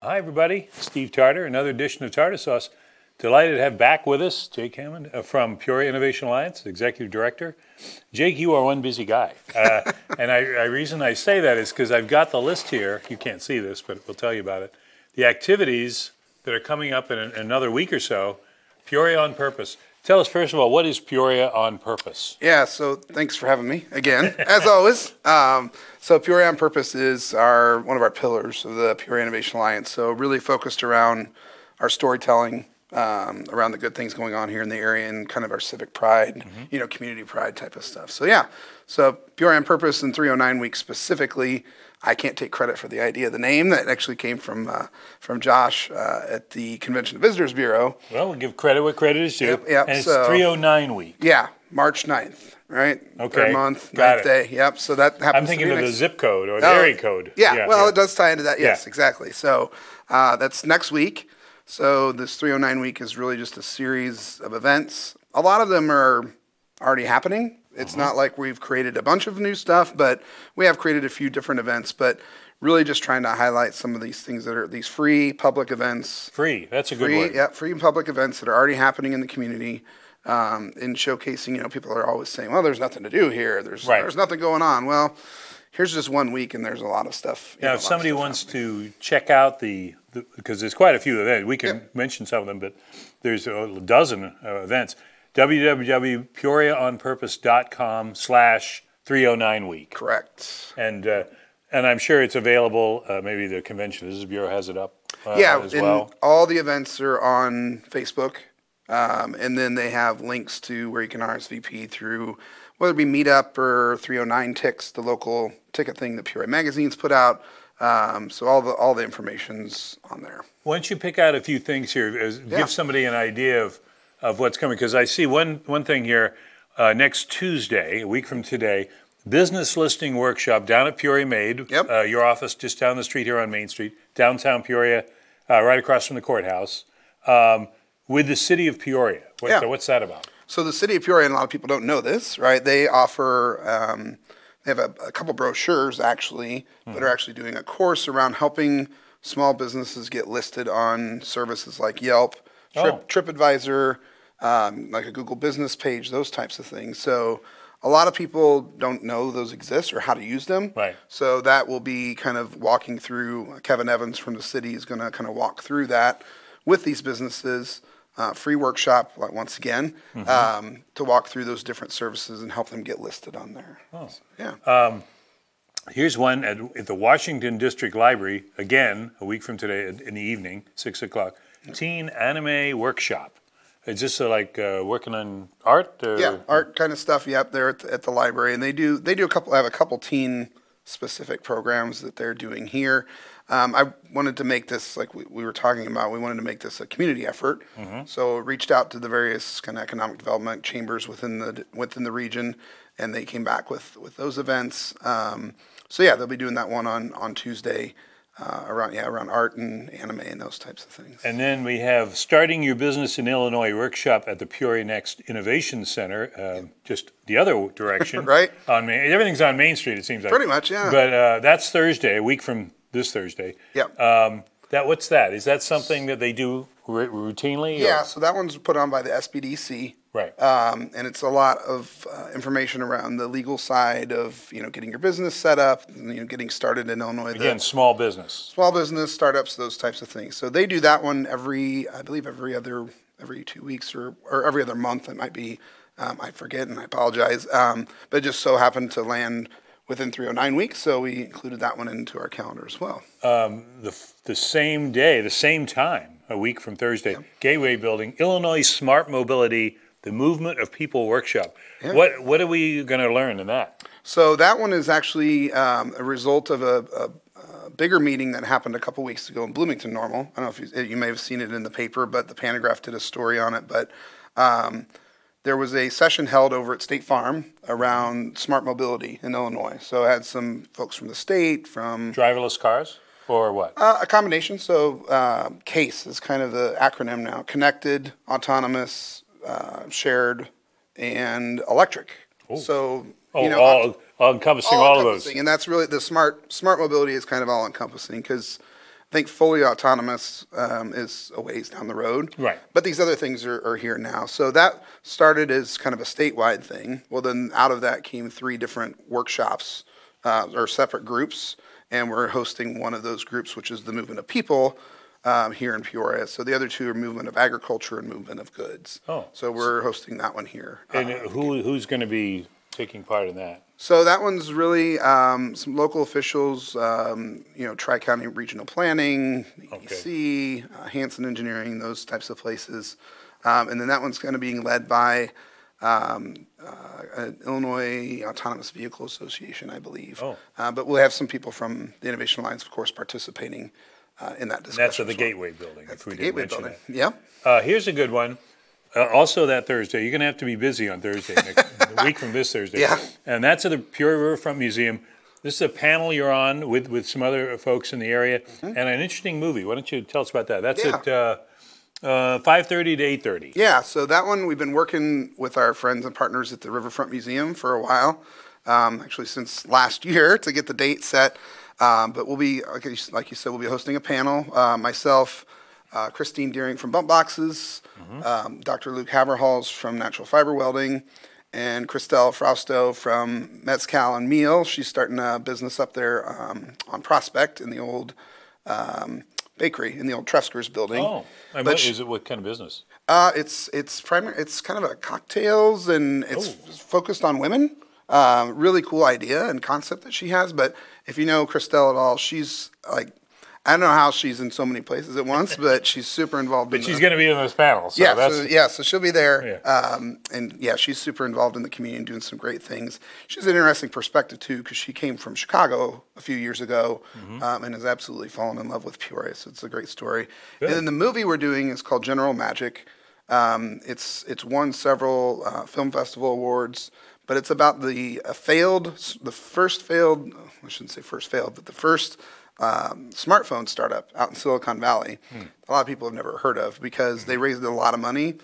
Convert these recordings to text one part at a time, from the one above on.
Hi, everybody. Steve Tarter, another edition of Tartar Sauce. Delighted to have back with us Jake Hammond uh, from Peoria Innovation Alliance, Executive Director. Jake, you are one busy guy. Uh, and I, I reason I say that is because I've got the list here. You can't see this, but we'll tell you about it. The activities that are coming up in, an- another week or so. Peoria on Purpose. Tell us, first of all, what is Peoria on Purpose? Yeah, so thanks for having me again, as always. Um, so Peoria on Purpose is our one of our pillars of the Peoria Innovation Alliance. So really focused around our storytelling, um, around the good things going on here in the area, and kind of our civic pride, you know, community pride type of stuff. So yeah, so Peoria on Purpose and 309 Week specifically. I can't take credit for the idea of the name. That actually came from uh, from Josh uh, at the Convention and Visitors Bureau. Well, we'll give credit where credit is due. Yep, yep, and it's so- 309 week. Yeah, March 9th, right? Okay, Third month, got ninth it. day. Yep. So that happens. I'm thinking of the zip code or the Oh, area code. Yeah, well, it does tie into that. Yes, Yeah. exactly. So uh, that's next week. So this 309 week is really just a series of events. A lot of them are already happening. It's Uh-huh. not like we've created a bunch of new stuff, but we have created a few different events. But really, just trying to highlight some of these things that are these free public events Free. That's a good free, word. yeah, free and public events that are already happening in the community, um, and showcasing. You know, people are always saying, "Well, there's nothing to do here. There's Right. there's nothing going on." Well, here's just one week, and there's a lot of stuff. you know, if somebody stuff wants happening. to check out the- because there's quite a few events, we can Yep. mention some of them, but there's a dozen uh, events. www.peoriaonpurpose.com slash 309 week. correct. And, uh, and I'm sure it's available, uh, maybe the Convention Visitors Bureau has it up uh, yeah, as and well. all the events are on Facebook, um, and then they have links to where you can RSVP through whether it be Meetup or 309 Ticks, the local ticket thing that Peoria Magazine's put out. Um, so all the all the information's on there. Why don't you pick out a few things here, as, Yeah. give somebody an idea of, of what's coming? Because I see one, one thing here, uh, next Tuesday, a week from today, business listing workshop down at Peoria Made. Yep. Uh, your office just down the street here on Main Street, downtown Peoria, uh, right across from the courthouse, um, with the city of Peoria. What, Yeah. What's that about? So the city of Peoria, and a lot of people don't know this, right? They offer, um, they have a, a couple brochures actually that are actually doing a course around helping small businesses get listed on services like Yelp, Trip, Oh. TripAdvisor, um, like a Google Business page, those types of things. So a lot of people don't know those exist or how to use them. Right. So that will be kind of walking through. Kevin Evans from the city is going to kind of walk through that with these businesses. Uh, free workshop like, once again um, to walk through those different services and help them get listed on there. So, yeah. Here's one at, at the Washington District Library, again, a week from today in the evening, 6 o'clock. Teen Anime Workshop. Is this uh, like uh, working on art? Or? yeah, art kind of stuff. Yep, there at the, at the library, and they do they do a couple have a couple teen specific programs that they're doing here. Um, I wanted to make this like we, we were talking about. We wanted to make this a community effort. So reached out to the various kind of economic development chambers within the within the region, and they came back with with those events. Um, so yeah, they'll be doing that one on on Tuesday uh, around yeah around art and anime and those types of things. And then we have Starting Your Business in Illinois workshop at the Peoria Next Innovation Center, uh, just the other direction. Right. On Main, everything's on Main Street, it seems like. Pretty much, yeah. But uh, that's Thursday, a week from this Thursday. Yep. Um, that what's that? Is that something that they do r- routinely? or- yeah, so that one's put on by the SBDC. Right. um, and it's a lot of uh, information around the legal side of you know getting your business set up, you know getting started in Illinois. the Again, small business. small business startups, those types of things. So they do that one every, I believe every other every two weeks or or every other month. It might be, um, I forget and I apologize. Um, but it just so happened to land within 309 weeks, so we included that one into our calendar as well. the, the same day, the same time, a week from Thursday, Gateway Building, Illinois Smart Mobility, the Movement of People Workshop. What what are we going to learn in that? So that one is actually um, a result of a, a, a bigger meeting that happened a couple weeks ago in Bloomington Normal. I don't know if you, you may have seen it in the paper, but the Pantagraph did a story on it. But um, there was a session held over at State Farm around smart mobility in Illinois. So I had some folks from the state, from Driverless cars or what? uh, a combination. So uh, CASE is kind of the acronym now: connected, autonomous, uh, shared, and electric. So oh, you know, all, all encompassing all, of those. and that's really the smart smart mobility is kind of all encompassing because I think fully autonomous um, is a ways down the road. Right. But these other things are, are here now. So that started as kind of a statewide thing. Well, then out of that came three different workshops uh, or separate groups, and we're hosting one of those groups, which is the movement of people. Um, here in Peoria. So the other two are movement of agriculture and movement of goods. Oh. So we're hosting that one here. And who, who's going to be taking part in that? So that one's really um, some local officials, um, you know, Tri County Regional Planning. EDC, uh, Hanson Engineering, those types of places. Um, and then that one's kind of being led by um, uh, an Illinois Autonomous Vehicle Association, I believe. Oh. Uh, but we'll have some people from the Innovation Alliance, of course, participating uh, in that discussion. that's at the as well. Gateway Building, if we The did Gateway mention Building. that. Yeah. Uh, here's a good one. Uh, also that Thursday, you're going to have to be busy on Thursday, next, a week from this Thursday. Yeah. And that's at the Peoria Riverfront Museum. This is a panel you're on with, with some other folks in the area and an interesting movie. Why don't you tell us about that? That's Yeah. at uh, uh, 5.30 to 8.30. Yeah, so that one we've been working with our friends and partners at the Riverfront Museum for a while, um, actually since last year to get the date set. Um, but we'll be, like you, like you said, we'll be hosting a panel. Uh, myself, uh, Christine Deering from Bump Boxes, um, Dr. Luke Haverhals from Natural Fiber Welding, and Christelle Frausto from Mezcal and Meal. She's starting a business up there um, on Prospect in the old um, bakery in the old Trefzger's building. Oh, and But what, sh- is it what kind of business? uh, it's it's primary. It's kind of a cocktails, and it's Oh. focused on women. Um, really cool idea and concept that she has. But if you know Christelle at all, she's like, I don't know how she's in so many places at once, but she's super involved. in But she's going to be in those panels. So yeah, that's, so, yeah, so she'll be there, Yeah. um, and yeah, she's super involved in the community and doing some great things. She's an interesting perspective too, because she came from Chicago a few years ago, Mm-hmm. um, and has absolutely fallen in love with Peoria. So it's a great story. And then the movie we're doing is called General Magic. Um, it's it's won several uh, film festival awards, but it's about the uh, failed, the first failed, I shouldn't say first failed, but the first um, smartphone startup out in Silicon Valley. A lot of people have never heard of because they raised a lot of money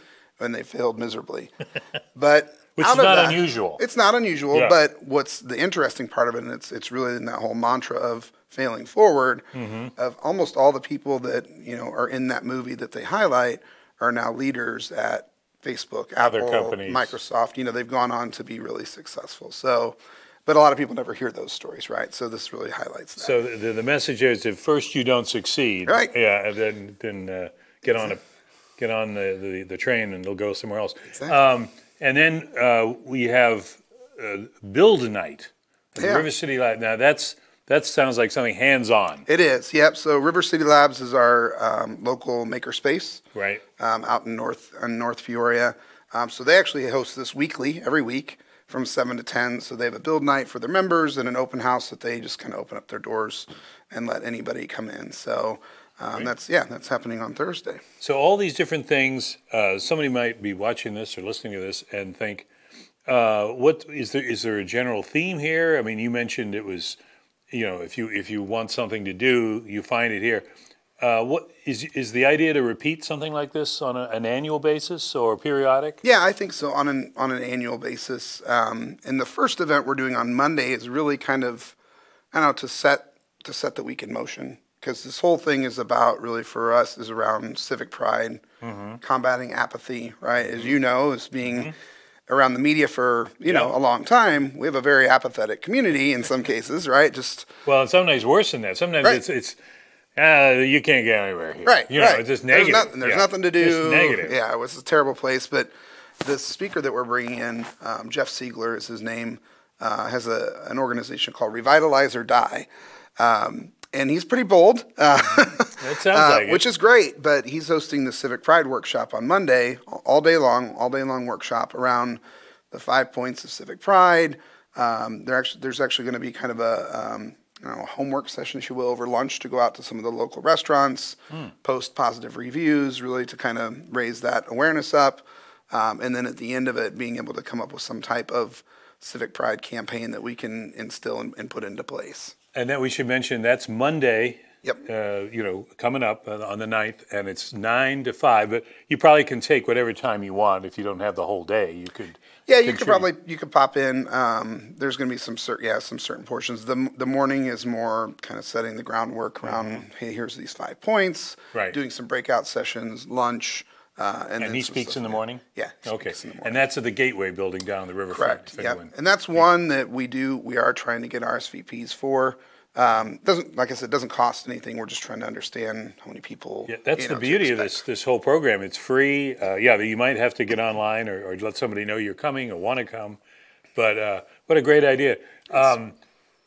and they failed miserably. But Which is not that- unusual. It's not unusual, Yeah. but what's the interesting part of it, and it's it's really in that whole mantra of failing forward, Mm-hmm. of almost all the people that you know are in that movie that they highlight are now leaders at Facebook, Other Apple, companies. Microsoft. You know, they've gone on to be really successful. So, but a lot of people never hear those stories, right? So this really highlights that. So the, the message is if first you don't succeed, Right. Yeah, and then then uh, get on a get on the, the, the train and they'll go somewhere else. Exactly. Um, and then uh, we have uh, build night, Yeah. River City Lab. Now that's that sounds like something hands on, It is, yep. So River City Labs is our um, local makerspace right? um, out in North in North Peoria. Um, so they actually host this weekly, every week from seven to ten. So they have a build night for their members and an open house that they just kind of open up their doors and let anybody come in. So um, that's yeah, that's happening on Thursday. So all these different things. Uh, somebody might be watching this or listening to this and think, uh, "What is there? Is there a general theme here?" I mean, you mentioned it was, you know, if you if you want something to do, you find it here. Uh, what is is the idea to repeat something like this on a, an annual basis or periodic? Yeah, I think so on an on an annual basis. Um, and the first event we're doing on Monday is really kind of, I don't know, to set to set the week in motion because this whole thing is about really for us is around civic pride, combating apathy. Right, as you know, as being around the media for you know Yeah. a long time, we have a very apathetic community in some cases. Right, just Well, and sometimes worse than that. Sometimes Right. it's it's uh, you can't get anywhere here. Right, You know, right. it's just There's, negative. nothing, there's Yeah. nothing to do. Just negative. Yeah, it was a terrible place. But the speaker that we're bringing in, um, Jeff Siegler is his name, uh, has a, an organization called Revitalize or Die. Um, and he's pretty bold, uh, That sounds uh, like which is great. But he's hosting the Civic Pride workshop on Monday, all day long, all day long workshop around the five points of civic pride. Um, there actually, there's actually going to be kind of a don't know, homework session, if you will, over lunch to go out to some of the local restaurants, post positive reviews, really to kind of raise that awareness up. Um, and then at the end of it, being able to come up with some type of civic pride campaign that we can instill and, and put into place. And that we should mention that's Monday, Yep. Uh, you know, coming up on the 9th, and it's nine to five. But you probably can take whatever time you want if you don't have the whole day. You could. Yeah, you could probably you could pop in. Um, there's going to be some certain yeah some certain portions. The the morning is more kind of setting the groundwork around. Hey, here's these five points. Mm-hmm. Right. Doing some breakout sessions, lunch, uh, and, And then he speaks in the morning. Yeah. Okay. morning. And that's at the Gateway Building down the riverfront. Correct. Yeah, and that's one that we do. We are trying to get RSVPs for. Um, doesn't like I said, it doesn't cost anything. We're just trying to understand how many people. Yeah, that's you the know, to beauty of this this whole program. It's free. Uh, yeah, you might have to get online or, or let somebody know you're coming or want to come. But uh, what a great idea! Um,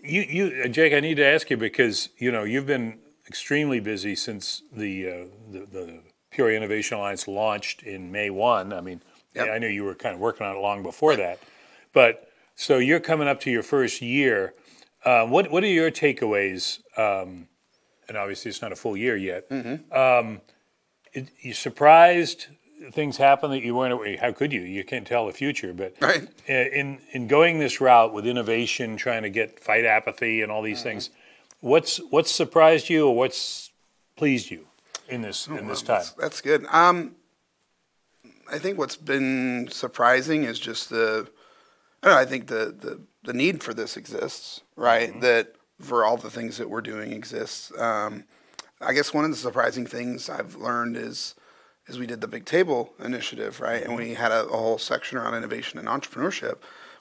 you, you, uh, Jake, I need to ask you because you know you've been extremely busy since the uh, the, the Peoria Innovation Alliance launched in May one. I mean, Yep. I know you were kind of working on it long before that, but so you're coming up to your first year. Uh, what what are your takeaways? Um, and obviously, it's not a full year yet. Um, it, you surprised things happen that you weren't aware. How could you? You can't tell the future. But Right. in in going this route with innovation, trying to get fight apathy and all these things, what's what's surprised you or what's pleased you in this in this time? That's, that's good. Um, I think what's been surprising is just the. I, don't know, I think the, the the need for this exists, right? Mm-hmm. That for all the things that we're doing exists. Um, I guess one of the surprising things I've learned is is we did the Big Table initiative, right? And mm-hmm. we had a, a whole section around innovation and entrepreneurship.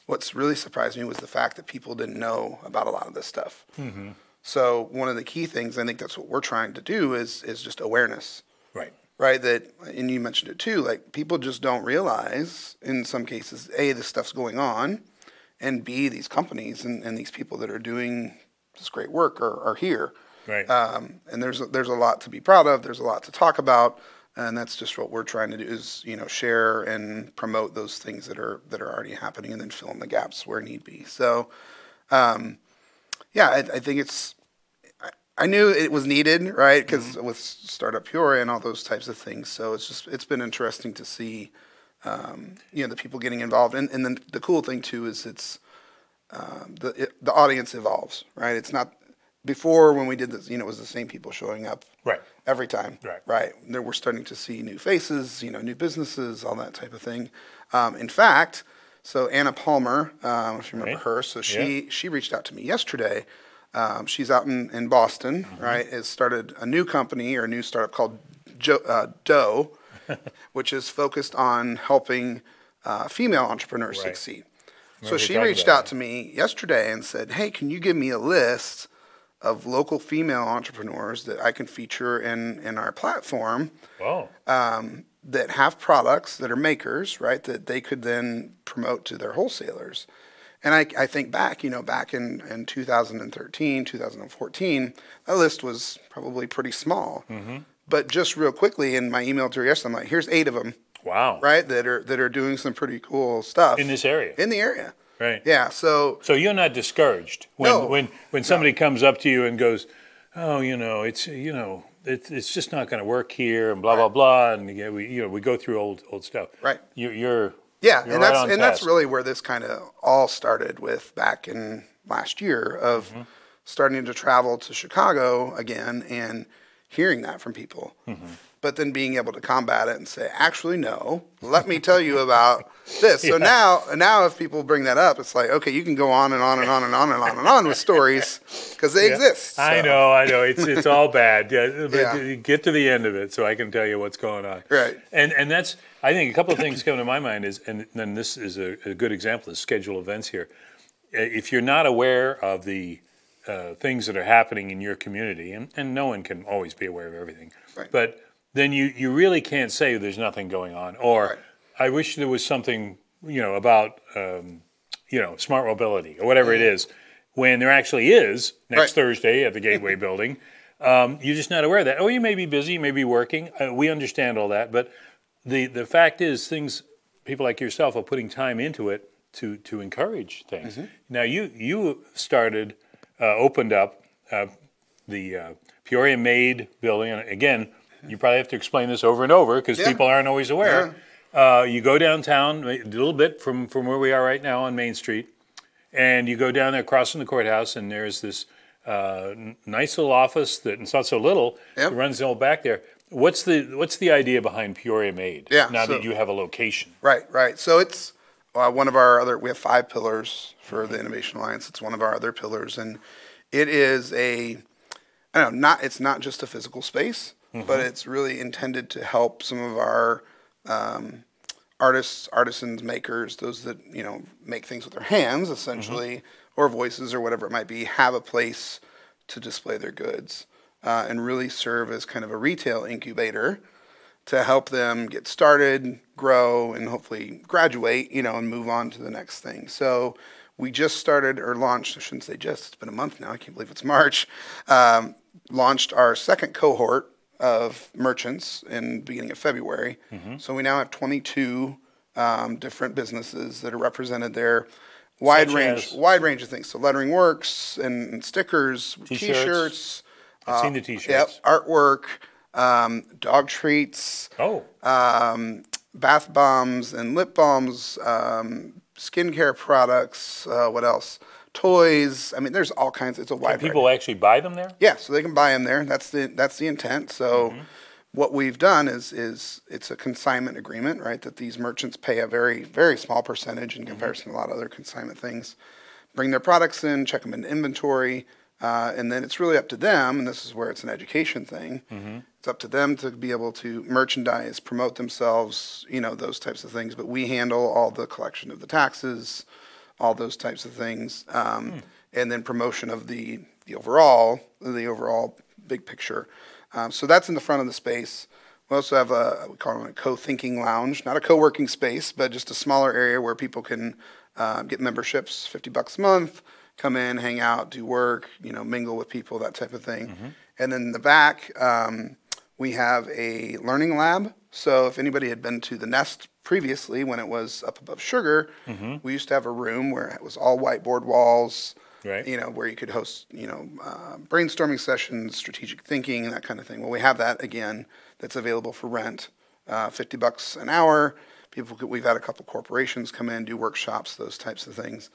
What's really surprised me was the fact that people didn't know about a lot of this stuff. Mm-hmm. So one of the key things I think that's what we're trying to do is is just awareness Right. right? That, and you mentioned it too, like people just don't realize in some cases, A, this stuff's going on, and B, these companies and, and these people that are doing this great work are, are here. Right. Um, and there's, a- there's a lot to be proud of, there's a lot to talk about, and that's just what we're trying to do is, you know, share and promote those things that are, that are already happening and then fill in the gaps where need be. So, um, yeah, I, I think it's, I- I knew it was needed, right? Because with Startup Peoria and all those types of things. So it's just it's been interesting to see, um, you know, the people getting involved. And and then the cool thing too is it's um, the it, the audience evolves, right? It's not before when we did this, you know, it was the same people showing up Right. every time. Right. Right. There, we're starting to see new faces, you know, new businesses, all that type of thing. Um, in fact, so Anna Palmer, um, if you remember Right. her, so she she reached out to me yesterday. Um, she's out in, in Boston, Mm-hmm. right? Has started a new company or a new startup called jo- uh, Dough, which is focused on helping uh, female entrepreneurs Right. succeed. So she reached out to me yesterday and said, "Hey, can you give me a list of local female entrepreneurs that I can feature in in our platform um, that have products that are makers, right? That they could then promote to their wholesalers." And I, I think back, you know, back in, in 2013, 2014, that list was probably pretty small. Mm-hmm. But just real quickly, in my email to her yesterday, I'm like, here's eight of them, Wow. right? That are that are doing some pretty cool stuff In this area. in the area. Right. Yeah. So So you're not discouraged when No. when when somebody comes up to you and goes, "Oh, you know, it's you know, it's it's just not going to work here," and blah blah blah, and yeah, we you know we go through old old stuff. Right. You, you're Yeah, you're and right that's and that's really where this kind of all started with back in last year of Mm-hmm. starting to travel to Chicago again and hearing that from people. Mm-hmm. But then being able to combat it and say, actually, no. Let me tell you about this. So now, now if people bring that up, it's like, okay, you can go on and on and on and on and on and on with stories because they exist. I know, I know. It's it's all bad. Yeah, but Yeah. get to the end of it so I can tell you what's going on. Right. And and that's I think a couple of things come to my mind is and then this is a, a good example of schedule events here. If you're not aware of the uh, things that are happening in your community, and, and no one can always be aware of everything, Right. but then you, you really can't say there's nothing going on. Or Right. I wish there was something you know about um, you know smart mobility or whatever it is, when there actually is next Mm-hmm. Right. Thursday at the Gateway Building. Um, you're just not aware of that. Oh, you may be busy, you may be working. Uh, we understand all that, but the the fact is, things people like yourself are putting time into it to to encourage things. Mm-hmm. Now, you you started, opened up uh, the uh, Peoria Made building, and again, you probably have to explain this over and over because Yeah. people aren't always aware. Uh, you go downtown a little bit from from where we are right now on Main Street, and you go down there crossing the courthouse, and there's this uh, nice little office that it's not so little. Yep. It runs all back there. What's the what's the idea behind Peoria Made? Yeah, Now so- that you have a location. Right, right. So it's uh, one of our other. We have five pillars for the Innovation Alliance. It's one of our other pillars, and it is a. I don't know. Not it's not just a physical space, but it's really intended to help some of our um, artists, artisans, makers, those that you know make things with their hands, essentially, or voices or whatever it might be, have a place to display their goods uh, and really serve as kind of a retail incubator to help them get started, grow, and hopefully graduate, you know, and move on to the next thing. So we just started or launched, I shouldn't say just, it's been a month now, I can't believe it's March, um, launched our second cohort of merchants in beginning of February. So we now have 22 um, different businesses that are represented there. Wide Such range, wide range of things. So lettering works and, and stickers, T-shirts. t-shirts, I've seen the T-shirts. artwork, um, dog treats, Oh, um, bath bombs and lip balms, um, skincare products. Uh, what else? Toys. I mean, there's all kinds. It's a wide. Can people variety. actually buy them there. Yeah, so they can buy them there. That's the that's the intent. So. What we've done is is it's a consignment agreement, right? That these merchants pay a very very small percentage in comparison to a lot of other consignment things. Bring their products in, check them into inventory, uh, and then it's really up to them. And this is where it's an education thing. It's up to them to be able to merchandise, promote themselves, you know, those types of things. But we handle all the collection of the taxes, all those types of things, um, and then promotion of the the overall the overall big picture. Um, so that's in the front of the space. We also have a we call it a co-thinking lounge, not a co-working space, but just a smaller area where people can uh, get memberships, fifty bucks a month, come in, hang out, do work, you know, mingle with people, that type of thing. And then in the back, um, we have a learning lab. So if anybody had been to the Nest previously, when it was up above Sugar, we used to have a room where it was all whiteboard walls. Right. You know, where you could host, you know, uh, brainstorming sessions, strategic thinking, that kind of thing. Well, we have that again. That's available for rent, uh, fifty bucks an hour. People, could, we've had a couple corporations come in, do workshops, those types of things.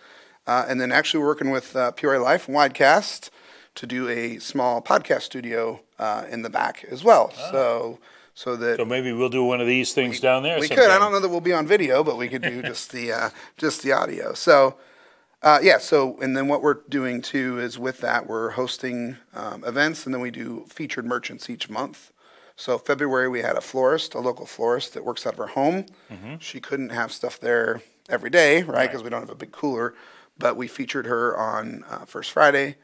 Uh, and then actually working with uh, Peoria Life Widecast to do a small podcast studio uh, in the back as well. So, so that So maybe we'll do one of these things down there. we could. I don't know that we'll be on video, but we could do just the uh, just the audio. So, uh, yeah. So, and then what we're doing too is with that we're hosting um, events, and then we do featured merchants each month. So February we had a florist, a local florist that works out of her home. She couldn't have stuff there every day, right? Because we don't have a big cooler. But we featured her on uh, First Friday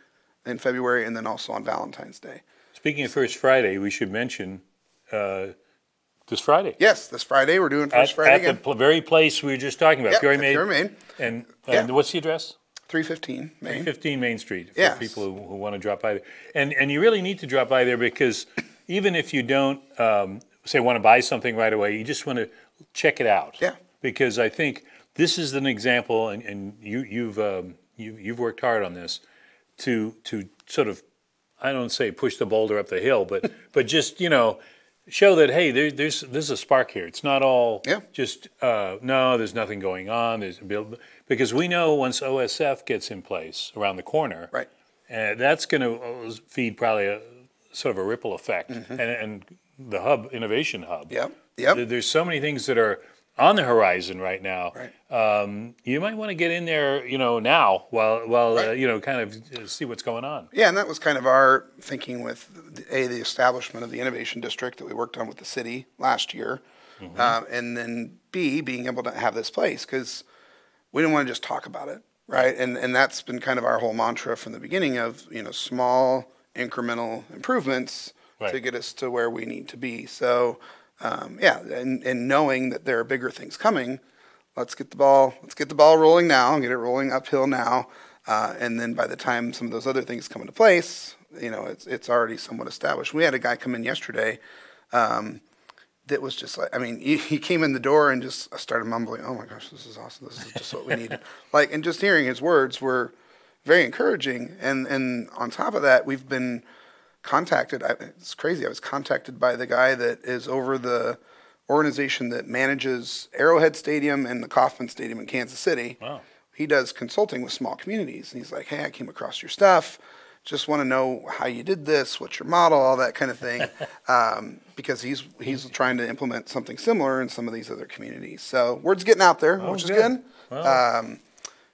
in February, and then also on Valentine's Day. Speaking of First Friday, we should mention uh, this Friday. Yes, this Friday we're doing First At, Friday at the pl- very place we were just talking about, Yep, Made. Peoria Made. And, Yeah. and what's the address? 315 Main. 15 Main Street for Yes. people who, who want to drop by there. And, and you really need to drop by there because even if you don't, um, say, want to buy something right away, you just want to check it out. Yeah. Because I think this is an example, and, and you, you've, um, you, you've worked hard on this, to, to sort of, I don't say push the boulder up the hill, but, but just, you know, show that, hey, there, there's, there's a spark here. It's not all Yeah. just, uh, no, there's nothing going on. There's build, because we know once OSF gets in place around the corner, Right. uh, that's going to feed probably a sort of a ripple effect, and, and the hub, innovation hub. Mm-hmm. Yep. Yep. There's so many things that are on the horizon right now. Right. Um, you might want to get in there, you know, now while while uh, you know, kind of uh, see what's going on. Yeah, and that was kind of our thinking with the, a the establishment of the innovation district that we worked on with the city last year, um, and then b being able to have this place because we didn't want to just talk about it, right? And and that's been kind of our whole mantra from the beginning of you know small incremental improvements to get us to where we need to be. So um, yeah, and and knowing that there are bigger things coming, let's get the ball let's get the ball rolling now and get it rolling uphill now. Uh, and then by the time some of those other things come into place, you know, it's it's already somewhat established. We had a guy come in yesterday um, that was just like, I mean, he, he came in the door and just started mumbling, "Oh my gosh, this is awesome! This is just what we need." like, and just hearing his words were very encouraging. And and on top of that, we've been contacted. I, it's crazy. I was contacted by the guy that is over the organization that manages Arrowhead Stadium and the Kauffman Stadium in Kansas City. Wow. He does consulting with small communities, and he's like, "Hey, I came across your stuff. just want to know how you did this, what's your model, all that kind of thing, um, because he's he's trying to implement something similar in some of these other communities. So word's getting out there, which is Oh, good. good. Well- Um,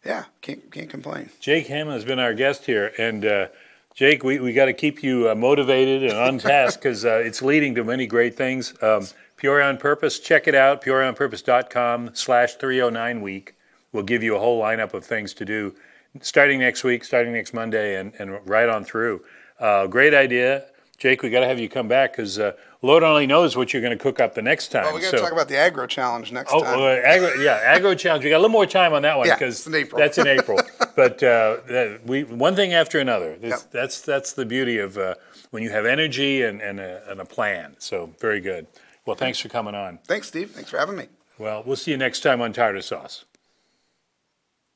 yeah, can't can't complain. Jake Hammond has been our guest here, and uh, Jake, we, we got to keep you uh, motivated and on task because uh, it's leading to many great things. Um, Peoria on Purpose, check it out, peoriaonpurpose.com slash 309 week. We'll give you a whole lineup of things to do starting next week, starting next Monday, and, and right on through. Uh, great idea. Jake, we got to have you come back because uh, Lord only knows what you're going to cook up the next time. Well, we got to So- talk about the agro challenge next Oh, time. uh, agro, yeah, agro challenge. We got a little more time on that one because April. that's in April. but uh, that, we one thing after another. That's Yep. that's, that's the beauty of uh, when you have energy and, and, a, and a plan. So very good. Well, thanks for coming on. Thanks, Steve. Thanks for having me. Well, we'll see you next time on Tartar Sauce.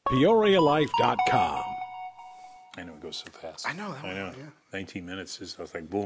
PeoriaLife.com. I know it goes so fast. I know that I one, know. yeah. 19 minutes is. I was like, boom.